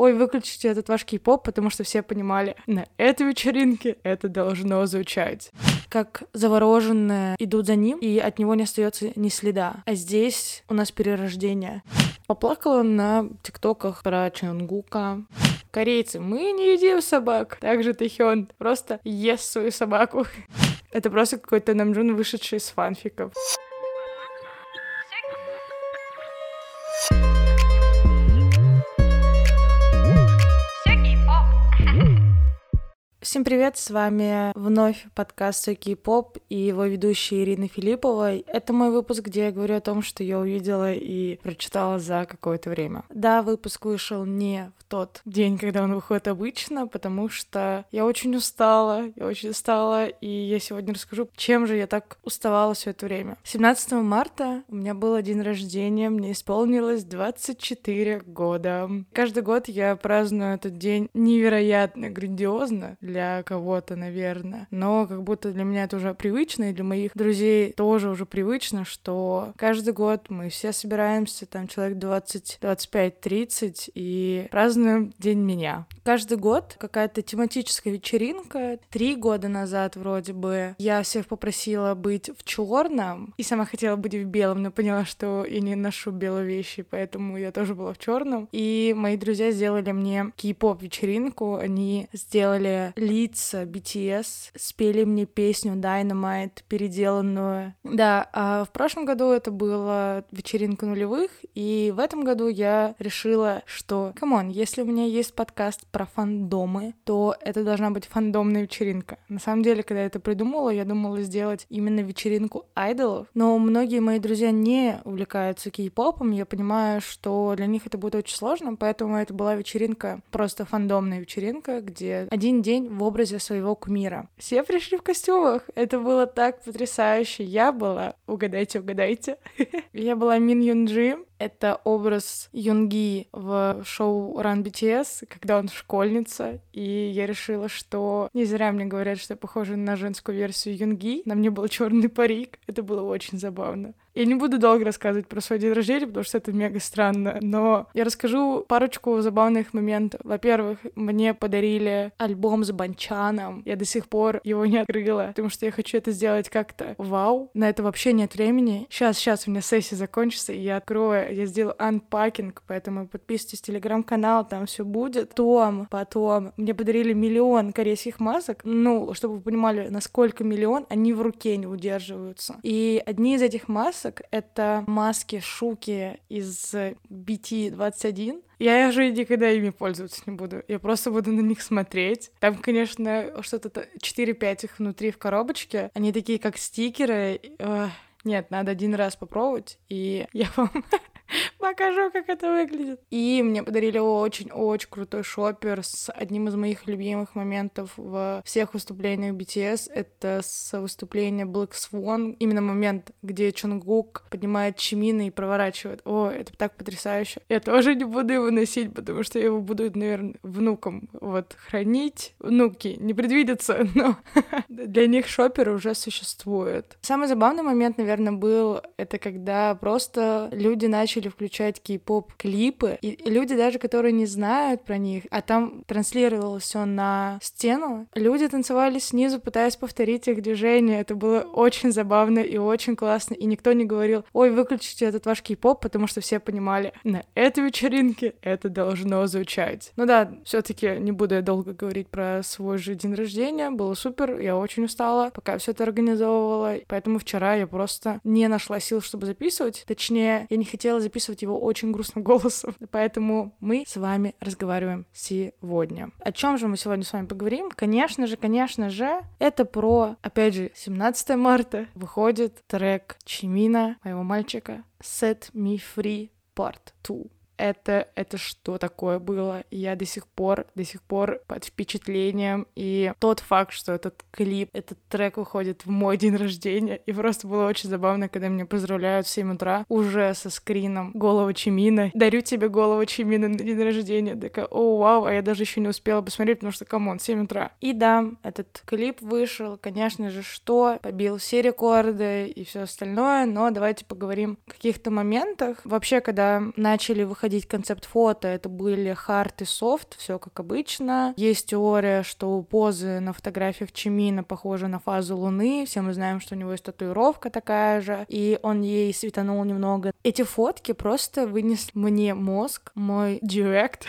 ой, выключите этот ваш кей-поп, потому что все понимали, на этой вечеринке это должно звучать. Как завороженные идут за ним, и от него не остается ни следа. А здесь у нас перерождение. Поплакала на тиктоках про Чонгука. Корейцы, мы не едим собак. Также Тэхён просто ест свою собаку. Это просто какой-то Намджун, вышедший из фанфиков. Всем привет, с вами вновь подкаст «Сокий поп» и его ведущая Ирина Филиппова. Это мой выпуск, где я говорю о том, что я увидела и прочитала за какое-то время. Да, выпуск вышел не в тот день, когда он выходит обычно, потому что я очень устала, я очень устала, и я сегодня расскажу, чем же я так уставала все это время. 17 марта у меня был день рождения, мне исполнилось 24 года. Каждый год я праздную этот день невероятно грандиозно для для кого-то, наверное. Но как будто для меня это уже привычно, и для моих друзей тоже уже привычно, что каждый год мы все собираемся, там человек 20, 25, 30, и празднуем День меня. Каждый год какая-то тематическая вечеринка. Три года назад вроде бы я всех попросила быть в черном, и сама хотела быть в белом, но поняла, что я не ношу белые вещи, поэтому я тоже была в черном. И мои друзья сделали мне кей-поп вечеринку. Они сделали лица BTS спели мне песню Dynamite, переделанную. Да, а в прошлом году это была вечеринка нулевых, и в этом году я решила, что, come on, если у меня есть подкаст про фандомы, то это должна быть фандомная вечеринка. На самом деле, когда я это придумала, я думала сделать именно вечеринку айдолов, но многие мои друзья не увлекаются кей-попом, я понимаю, что для них это будет очень сложно, поэтому это была вечеринка, просто фандомная вечеринка, где один день в образе своего кумира. Все пришли в костюмах. Это было так потрясающе. Я была, угадайте, угадайте, я была Мин Юнджи, это образ Юнги в шоу Run BTS, когда он школьница, и я решила, что не зря мне говорят, что я похожа на женскую версию Юнги. На мне был черный парик, это было очень забавно. Я не буду долго рассказывать про свой день рождения, потому что это мега странно, но я расскажу парочку забавных моментов. Во-первых, мне подарили альбом с Банчаном. Я до сих пор его не открыла, потому что я хочу это сделать как-то вау. На это вообще нет времени. Сейчас, сейчас у меня сессия закончится, и я открою, я сделаю анпакинг, поэтому подписывайтесь в телеграм-канал, там все будет. Потом, потом мне подарили миллион корейских масок. Ну, чтобы вы понимали, насколько миллион, они в руке не удерживаются. И одни из этих масок. Это маски Шуки из BT21. Я уже никогда ими пользоваться не буду. Я просто буду на них смотреть. Там, конечно, что-то 4-5 их внутри в коробочке. Они такие, как стикеры. Нет, надо один раз попробовать, и я вам покажу, как это выглядит. И мне подарили очень-очень крутой шопер с одним из моих любимых моментов в всех выступлениях BTS. Это с выступления Black Swan. Именно момент, где Чонгук поднимает Чимина и проворачивает. О, это так потрясающе. Я тоже не буду его носить, потому что его буду, наверное, внукам вот хранить. Внуки не предвидятся, но для них шопер уже существует. Самый забавный момент, наверное, был это когда просто люди начали включать включать кей-поп клипы, и люди даже, которые не знают про них, а там транслировалось все на стену, люди танцевали снизу, пытаясь повторить их движения. Это было очень забавно и очень классно, и никто не говорил, ой, выключите этот ваш кей-поп, потому что все понимали, на этой вечеринке это должно звучать. Ну да, все таки не буду я долго говорить про свой же день рождения, было супер, я очень устала, пока все это организовывала, поэтому вчера я просто не нашла сил, чтобы записывать, точнее, я не хотела записывать его его очень грустным голосом. Поэтому мы с вами разговариваем сегодня. О чем же мы сегодня с вами поговорим? Конечно же, конечно же, это про, опять же, 17 марта выходит трек Чимина, моего мальчика, Set Me Free Part 2 это, это что такое было. Я до сих пор, до сих пор под впечатлением. И тот факт, что этот клип, этот трек выходит в мой день рождения, и просто было очень забавно, когда меня поздравляют в 7 утра уже со скрином голову Чимина. Дарю тебе голову Чимина на день рождения. Такая, о, вау, а я даже еще не успела посмотреть, потому что, come on, 7 утра. И да, этот клип вышел, конечно же, что побил все рекорды и все остальное, но давайте поговорим о каких-то моментах. Вообще, когда начали выходить выходить концепт-фото, это были hard и софт, все как обычно. Есть теория, что позы на фотографиях Чимина похожи на фазу Луны, все мы знаем, что у него есть татуировка такая же, и он ей светанул немного. Эти фотки просто вынесли мне мозг, мой директ.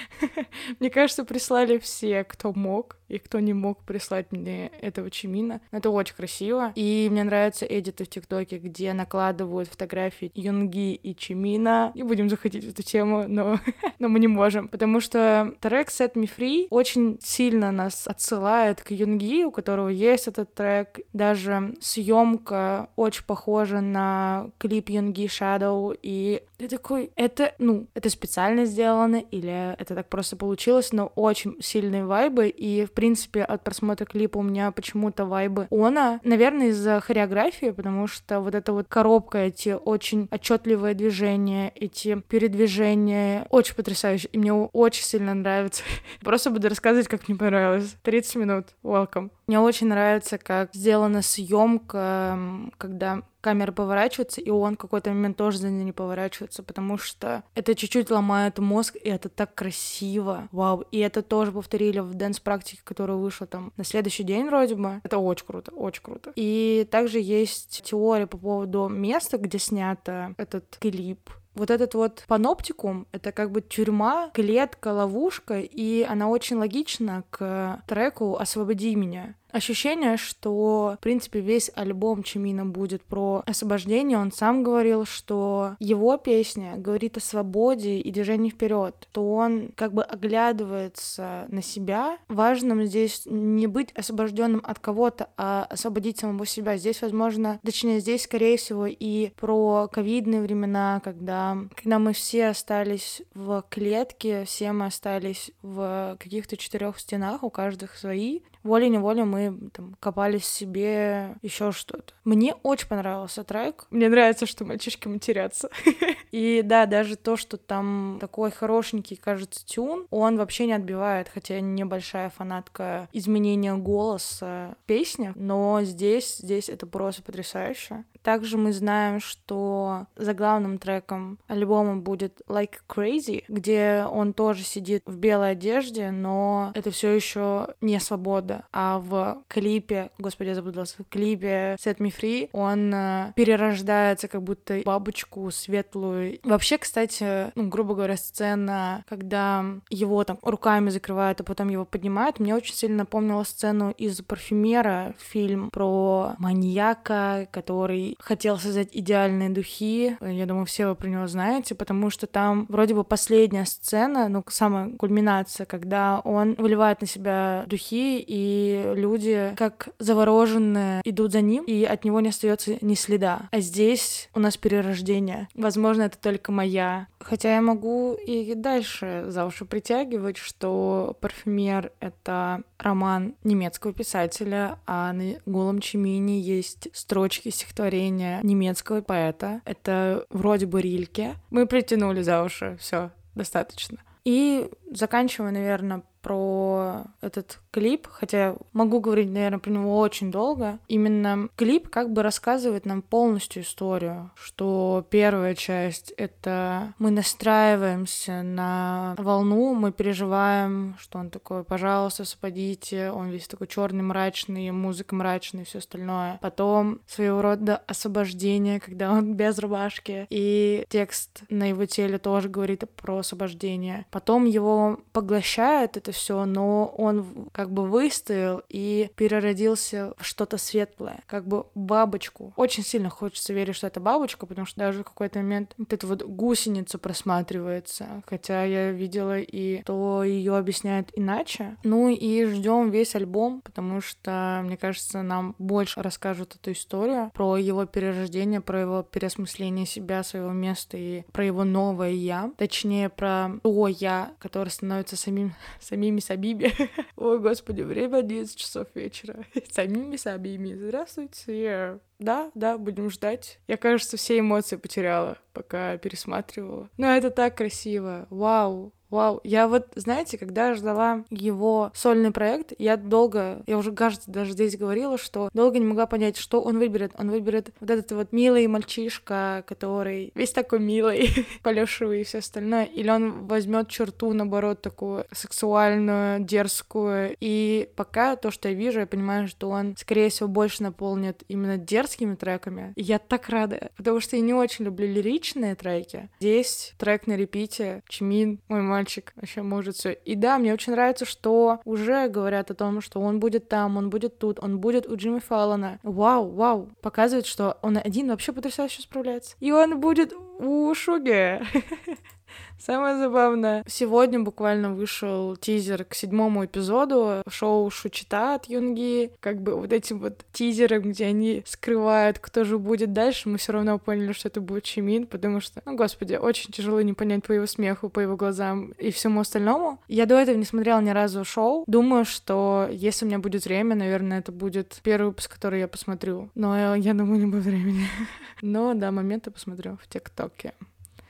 Мне кажется, прислали все, кто мог и кто не мог прислать мне этого Чимина. Это очень красиво. И мне нравятся эдиты в ТикТоке, где накладывают фотографии Юнги и Чимина. Не будем заходить в эту тему, но, но мы не можем. Потому что трек Set Me Free очень сильно нас отсылает к Юнги, у которого есть этот трек. Даже съемка очень похожа на клип Юнги Shadow. И ты такой, это, ну, это специально сделано или это так просто получилось, но очень сильные вайбы. И, в принципе, от просмотра клипа у меня почему-то вайбы она. Наверное, из-за хореографии, потому что вот эта вот коробка, эти очень отчетливые движения, эти передвижения очень потрясающе. И мне очень сильно нравится. Просто буду рассказывать, как мне понравилось. 30 минут. Welcome. Мне очень нравится, как сделана съемка, когда камера поворачивается, и он какой-то момент тоже за ней не поворачивается, потому что это чуть-чуть ломает мозг, и это так красиво. Вау. И это тоже повторили в дэнс-практике, которая вышла там на следующий день вроде бы. Это очень круто, очень круто. И также есть теория по поводу места, где снято этот клип вот этот вот паноптикум — это как бы тюрьма, клетка, ловушка, и она очень логична к треку «Освободи меня». Ощущение, что, в принципе, весь альбом Чимина будет про освобождение. Он сам говорил, что его песня говорит о свободе и движении вперед, то он как бы оглядывается на себя. Важным здесь не быть освобожденным от кого-то, а освободить самого себя. Здесь, возможно, точнее, здесь, скорее всего, и про ковидные времена, когда, когда мы все остались в клетке, все мы остались в каких-то четырех стенах, у каждого свои, волей-неволей мы там копались себе еще что-то. Мне очень понравился трек. Мне нравится, что мальчишки матерятся. И да, даже то, что там такой хорошенький, кажется, тюн, он вообще не отбивает, хотя я небольшая фанатка изменения голоса песни, но здесь, здесь это просто потрясающе. Также мы знаем, что за главным треком альбома будет Like Crazy, где он тоже сидит в белой одежде, но это все еще не свобода. А в клипе, господи, я забыла, в клипе Set Me Free он э, перерождается как будто бабочку светлую. Вообще, кстати, ну, грубо говоря, сцена, когда его там руками закрывают, а потом его поднимают, мне очень сильно напомнила сцену из «Парфюмера», фильм про маньяка, который хотел создать идеальные духи. Я думаю, все вы про него знаете, потому что там вроде бы последняя сцена, ну, самая кульминация, когда он выливает на себя духи, и люди, как завороженные, идут за ним, и от него не остается ни следа. А здесь у нас перерождение. Возможно, это только моя. Хотя я могу и дальше за уши притягивать, что «Парфюмер» — это роман немецкого писателя, а на «Голом Чимине» есть строчки стихотворения немецкого поэта. Это вроде бы Рильке. Мы притянули за уши, все, достаточно. И заканчивая, наверное, про этот клип, хотя могу говорить, наверное, про него очень долго. Именно клип как бы рассказывает нам полностью историю, что первая часть — это мы настраиваемся на волну, мы переживаем, что он такой, пожалуйста, спадите, он весь такой черный, мрачный, музыка мрачная и все остальное. Потом своего рода освобождение, когда он без рубашки, и текст на его теле тоже говорит про освобождение. Потом его поглощает это все, но он как бы выстоял и переродился в что-то светлое, как бы бабочку. Очень сильно хочется верить, что это бабочка, потому что даже в какой-то момент вот эта вот гусеница просматривается, хотя я видела и то ее объясняют иначе. Ну и ждем весь альбом, потому что, мне кажется, нам больше расскажут эту историю про его перерождение, про его переосмысление себя, своего места и про его новое я, точнее про то я, которое становится самим, самими Сабиби. Ой, господи, время 11 часов вечера. Самими Сабими. Здравствуйте. Да, да, будем ждать. Я, кажется, все эмоции потеряла, пока пересматривала. Но это так красиво. Вау, Вау, я вот, знаете, когда ждала его сольный проект, я долго, я уже, кажется, даже здесь говорила, что долго не могла понять, что он выберет. Он выберет вот этот вот милый мальчишка, который весь такой милый, полешивый и все остальное, или он возьмет черту, наоборот, такую сексуальную, дерзкую. И пока то, что я вижу, я понимаю, что он, скорее всего, больше наполнит именно дерзкими треками. И я так рада, потому что я не очень люблю лиричные треки. Здесь трек на репите, Чимин, мой мальчик, вообще может все. И да, мне очень нравится, что уже говорят о том, что он будет там, он будет тут, он будет у Джимми Фаллона. Вау, вау, показывает, что он один вообще потрясающе справляется. И он будет у Шуги. Самое забавное, сегодня буквально вышел тизер к седьмому эпизоду шоу Шучита от Юнги. Как бы вот этим вот тизером, где они скрывают, кто же будет дальше, мы все равно поняли, что это будет Чимин, потому что, ну, господи, очень тяжело не понять по его смеху, по его глазам и всему остальному. Я до этого не смотрела ни разу шоу. Думаю, что если у меня будет время, наверное, это будет первый выпуск, который я посмотрю. Но я думаю, не будет времени. Но, да, моменты посмотрю в ТикТоке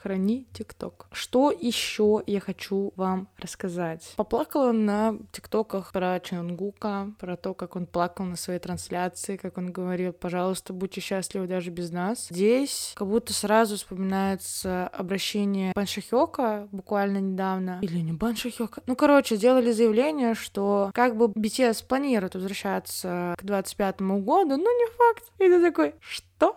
храни ТикТок. Что еще я хочу вам рассказать? Поплакала на ТикТоках про Чонгука, про то, как он плакал на своей трансляции, как он говорил, пожалуйста, будьте счастливы даже без нас. Здесь как будто сразу вспоминается обращение Бан Шахёка буквально недавно. Или не Бан Шахёка. Ну, короче, сделали заявление, что как бы BTS планирует возвращаться к 25 году, но не факт. И ты такой, что?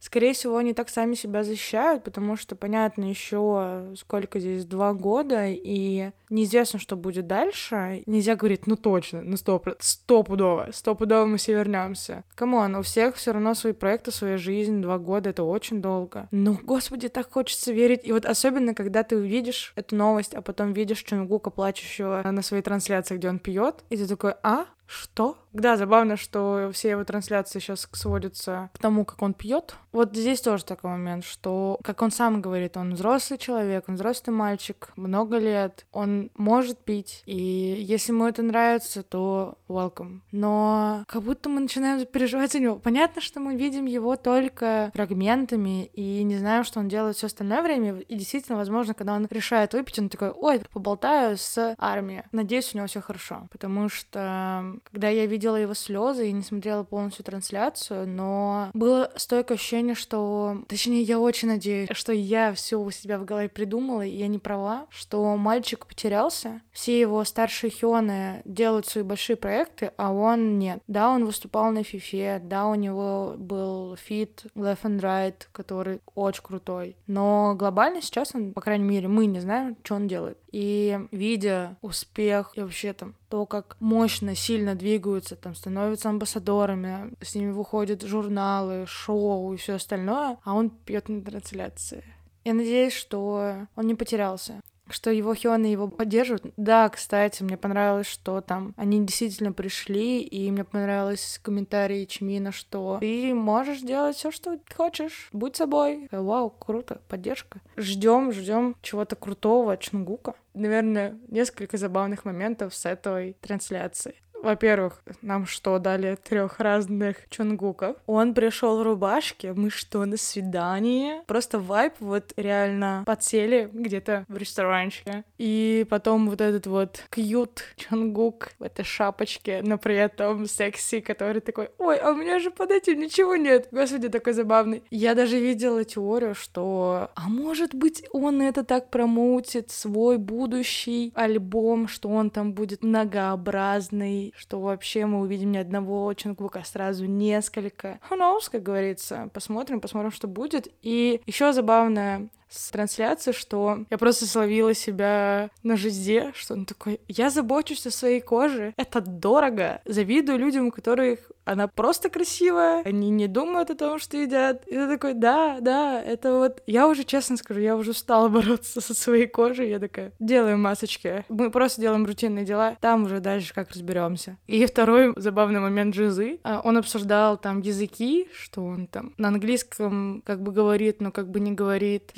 Скорее всего, они так сами себя защищают, потому что, понятно, еще сколько здесь, два года, и неизвестно, что будет дальше. Нельзя говорить, ну точно, ну сто, стопудово, стопудово мы все вернемся. Come on, у всех все равно свои проекты, своя жизнь, два года, это очень долго. Ну, господи, так хочется верить. И вот особенно, когда ты увидишь эту новость, а потом видишь Чонгука, плачущего на своей трансляции, где он пьет, и ты такой, а, что? Да, забавно, что все его трансляции сейчас сводятся к тому, как он пьет. Вот здесь тоже такой момент, что, как он сам говорит, он взрослый человек, он взрослый мальчик, много лет, он может пить, и если ему это нравится, то welcome. Но как будто мы начинаем переживать за него. Понятно, что мы видим его только фрагментами и не знаем, что он делает все остальное время. И действительно, возможно, когда он решает выпить, он такой, ой, поболтаю с армией. Надеюсь, у него все хорошо, потому что когда я видела его слезы и не смотрела полностью трансляцию, но было стойкое ощущение, что... Точнее, я очень надеюсь, что я все у себя в голове придумала, и я не права, что мальчик потерялся. Все его старшие хёны делают свои большие проекты, а он нет. Да, он выступал на ФИФА, да, у него был фит Left and Right, который очень крутой. Но глобально сейчас он, по крайней мере, мы не знаем, что он делает. И видя успех и вообще там то, как мощно, сильно двигаются, там становятся амбассадорами, с ними выходят журналы, шоу и все остальное, а он пьет на трансляции. Я надеюсь, что он не потерялся что его Хёны его поддерживают. Да, кстати, мне понравилось, что там они действительно пришли, и мне понравилось комментарий Чмина, что ты можешь делать все, что хочешь, будь собой. Вау, круто, поддержка. Ждем, ждем чего-то крутого от Чунгука. Наверное, несколько забавных моментов с этой трансляции. Во-первых, нам что, дали трех разных чунгуков. Он пришел в рубашке, мы что, на свидание? Просто вайп вот реально подсели где-то в ресторанчике. И потом вот этот вот кьют чунгук в этой шапочке, но при этом секси, который такой, ой, а у меня же под этим ничего нет. Господи, такой забавный. Я даже видела теорию, что, а может быть, он это так промоутит, свой будущий альбом, что он там будет многообразный, что вообще мы увидим не одного Чонгука, а сразу несколько. Who knows, как говорится. Посмотрим, посмотрим, что будет. И еще забавно, с трансляции, что я просто словила себя на жизде, что он такой, я забочусь о своей коже, это дорого. Завидую людям, у которых она просто красивая, они не думают о том, что едят. И ты такой, да, да, это вот... Я уже, честно скажу, я уже устала бороться со своей кожей, я такая, делаем масочки, мы просто делаем рутинные дела, там уже дальше как разберемся. И второй забавный момент Жизы, а, он обсуждал там языки, что он там на английском как бы говорит, но как бы не говорит,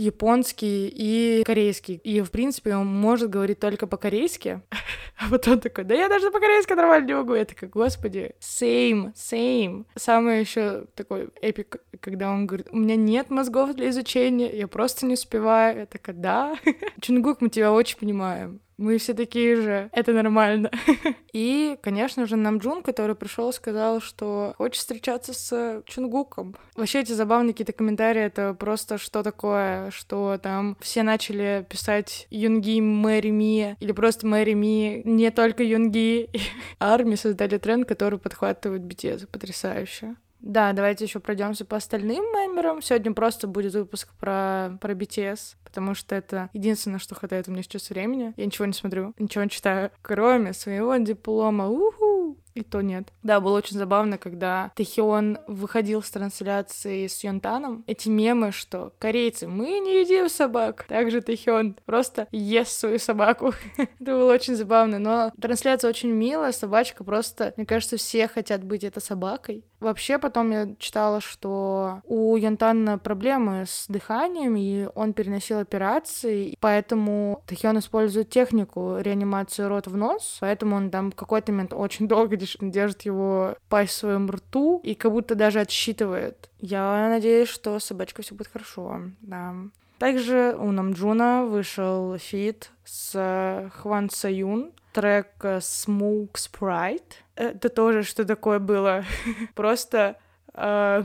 и корейский. И, в принципе, он может говорить только по-корейски. А потом такой, да я даже по-корейски нормально не могу. Я такая, господи, same, same. Самый еще такой эпик, когда он говорит, у меня нет мозгов для изучения, я просто не успеваю. Я такая, да. Чунгук, мы тебя очень понимаем мы все такие же, это нормально. И, конечно же, Намджун, который пришел, сказал, что хочет встречаться с Чунгуком. Вообще эти забавные какие-то комментарии, это просто что такое, что там все начали писать Юнги Мэри Ми, или просто Мэри Ми, не только Юнги. Арми создали тренд, который подхватывает BTS. Потрясающе. Да, давайте еще пройдемся по остальным мемберам. Сегодня просто будет выпуск про, про BTS, потому что это единственное, что хватает у меня сейчас времени. Я ничего не смотрю, ничего не читаю, кроме своего диплома. Уху! И то нет. Да, было очень забавно, когда Тэхион выходил с трансляции с Йонтаном. Эти мемы, что корейцы, мы не едим собак. Также Тэхион просто ест свою собаку. Это было очень забавно. Но трансляция очень милая, собачка просто... Мне кажется, все хотят быть этой собакой. Вообще, потом я читала, что у Янтана проблемы с дыханием, и он переносил операции, поэтому Тэхён использует технику реанимации рот в нос, поэтому он там в какой-то момент очень долго держит его пасть в своем рту и как будто даже отсчитывает. Я надеюсь, что собачка все будет хорошо, да. Также у Намджуна вышел фит с Хван Союн, трек Smoke Sprite. Это тоже что такое было. Просто э,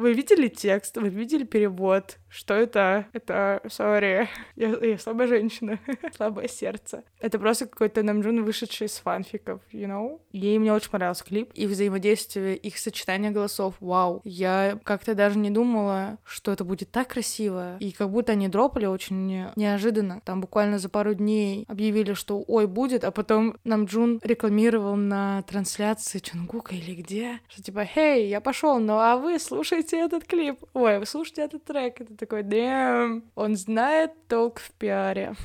вы видели текст, вы видели перевод, что это? Это, сори, я, я слабая женщина, слабое сердце. Это просто какой-то Намджун, вышедший из фанфиков, you know? Ей мне очень понравился клип, их взаимодействие, их сочетание голосов, вау. Я как-то даже не думала, что это будет так красиво, и как будто они дропали очень неожиданно. Там буквально за пару дней объявили, что ой, будет, а потом Намджун рекламировал на трансляции Чунгука или где, что типа, хей, я пошел, ну а вы слушайте этот клип, ой, вы слушайте этот трек, это такой, дэм, он знает толк в пиаре.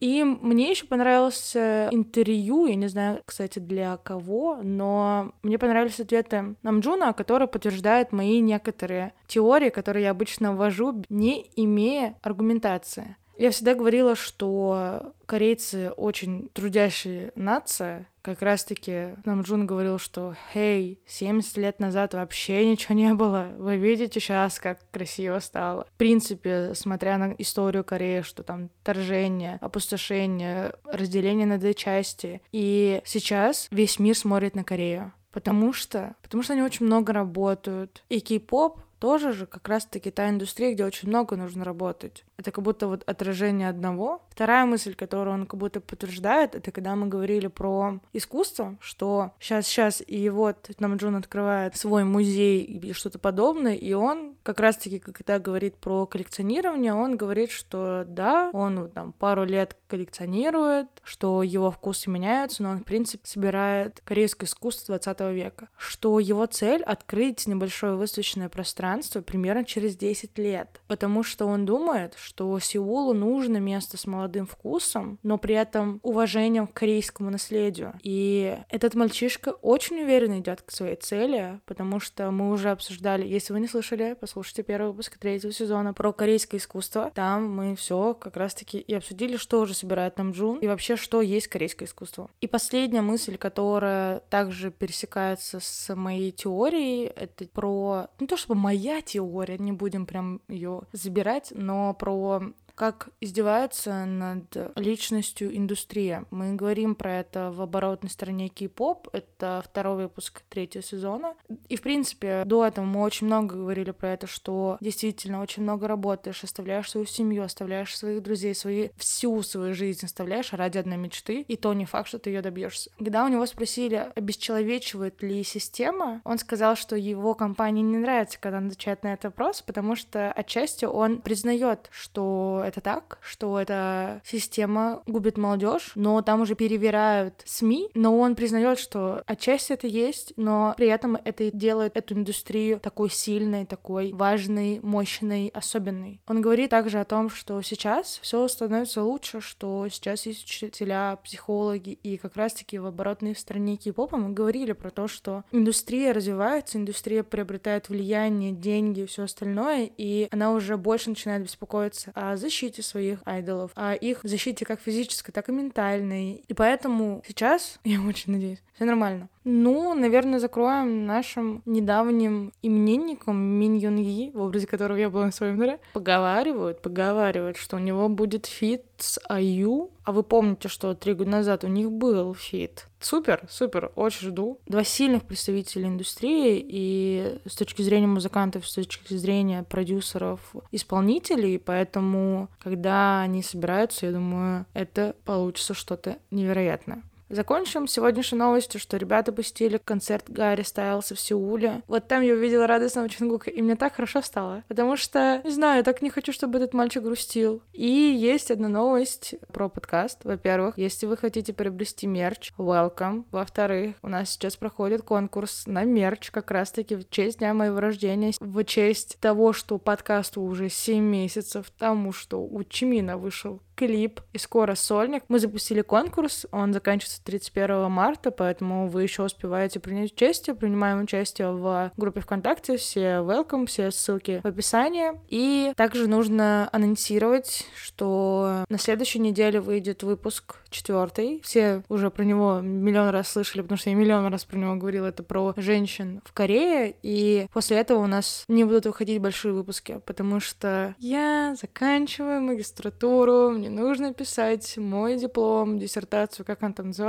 И мне еще понравилось интервью, я не знаю, кстати, для кого, но мне понравились ответы Намджуна, который подтверждает мои некоторые теории, которые я обычно ввожу, не имея аргументации. Я всегда говорила, что корейцы очень трудящая нация. Как раз-таки нам Джун говорил, что «Хей, 70 лет назад вообще ничего не было. Вы видите сейчас, как красиво стало». В принципе, смотря на историю Кореи, что там торжение, опустошение, разделение на две части. И сейчас весь мир смотрит на Корею. Потому что, потому что они очень много работают. И кей-поп тоже же как раз-таки та индустрия, где очень много нужно работать. Это как будто вот отражение одного. Вторая мысль, которую он как будто подтверждает, это когда мы говорили про искусство, что сейчас, сейчас, и вот нам Джон открывает свой музей и что-то подобное, и он как раз-таки, когда говорит про коллекционирование, он говорит, что да, он там пару лет коллекционирует, что его вкусы меняются, но он, в принципе, собирает корейское искусство 20 века, что его цель — открыть небольшое выставочное пространство примерно через 10 лет, потому что он думает, что Сеулу нужно место с молодым вкусом, но при этом уважением к корейскому наследию. И этот мальчишка очень уверенно идет к своей цели, потому что мы уже обсуждали, если вы не слышали, послушайте первый выпуск третьего сезона про корейское искусство. Там мы все как раз-таки и обсудили, что уже собирает нам Джун и вообще, что есть корейское искусство. И последняя мысль, которая также пересекается с моей теорией, это про... Не то чтобы моя теория, не будем прям ее забирать, но про så как издевается над личностью индустрия. Мы говорим про это в оборотной стороне кей-поп. Это второй выпуск третьего сезона. И, в принципе, до этого мы очень много говорили про это, что действительно очень много работаешь, оставляешь свою семью, оставляешь своих друзей, свои, всю свою жизнь оставляешь ради одной мечты, и то не факт, что ты ее добьешься. Когда у него спросили, обесчеловечивает ли система, он сказал, что его компании не нравится, когда он отвечает на этот вопрос, потому что отчасти он признает, что это так, что эта система губит молодежь, но там уже перевирают СМИ, но он признает, что отчасти это есть, но при этом это делает эту индустрию такой сильной, такой важной, мощной, особенной. Он говорит также о том, что сейчас все становится лучше, что сейчас есть учителя, психологи, и как раз-таки в оборотной стране кей-попа мы говорили про то, что индустрия развивается, индустрия приобретает влияние, деньги и все остальное, и она уже больше начинает беспокоиться о защите защите своих айдолов, о их защите как физической, так и ментальной. И поэтому сейчас, я очень надеюсь, все нормально. Ну, наверное, закроем нашим недавним именинником Мин Юнги, в образе которого я была на своем норе. Поговаривают, поговаривают, что у него будет фит с IU. А вы помните, что три года назад у них был фит. Супер, супер, очень жду. Два сильных представителя индустрии, и с точки зрения музыкантов, с точки зрения продюсеров, исполнителей, поэтому, когда они собираются, я думаю, это получится что-то невероятное. Закончим сегодняшней новостью, что ребята пустили концерт Гарри Стайлса в Сеуле. Вот там я увидела радостного Чингука, и мне так хорошо стало. Потому что, не знаю, я так не хочу, чтобы этот мальчик грустил. И есть одна новость про подкаст. Во-первых, если вы хотите приобрести мерч, welcome. Во-вторых, у нас сейчас проходит конкурс на мерч как раз-таки в честь дня моего рождения, в честь того, что подкасту уже 7 месяцев, тому, что у Чимина вышел клип и скоро сольник. Мы запустили конкурс, он заканчивается 31 марта, поэтому вы еще успеваете принять участие. Принимаем участие в группе ВКонтакте, все welcome, все ссылки в описании. И также нужно анонсировать, что на следующей неделе выйдет выпуск четвертый. Все уже про него миллион раз слышали, потому что я миллион раз про него говорила. Это про женщин в Корее. И после этого у нас не будут выходить большие выпуски, потому что я заканчиваю магистратуру, мне нужно писать мой диплом, диссертацию, как он там называется,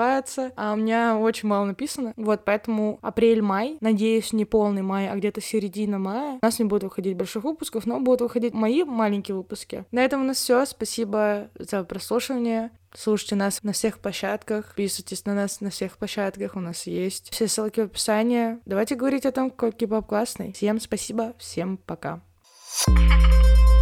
а у меня очень мало написано. Вот, поэтому апрель-май, надеюсь, не полный май, а где-то середина мая, у нас не будут выходить больших выпусков, но будут выходить мои маленькие выпуски. На этом у нас все. Спасибо за прослушивание. Слушайте нас на всех площадках, подписывайтесь на нас на всех площадках, у нас есть все ссылки в описании. Давайте говорить о том, какой кипап классный. Всем спасибо, всем пока. thank you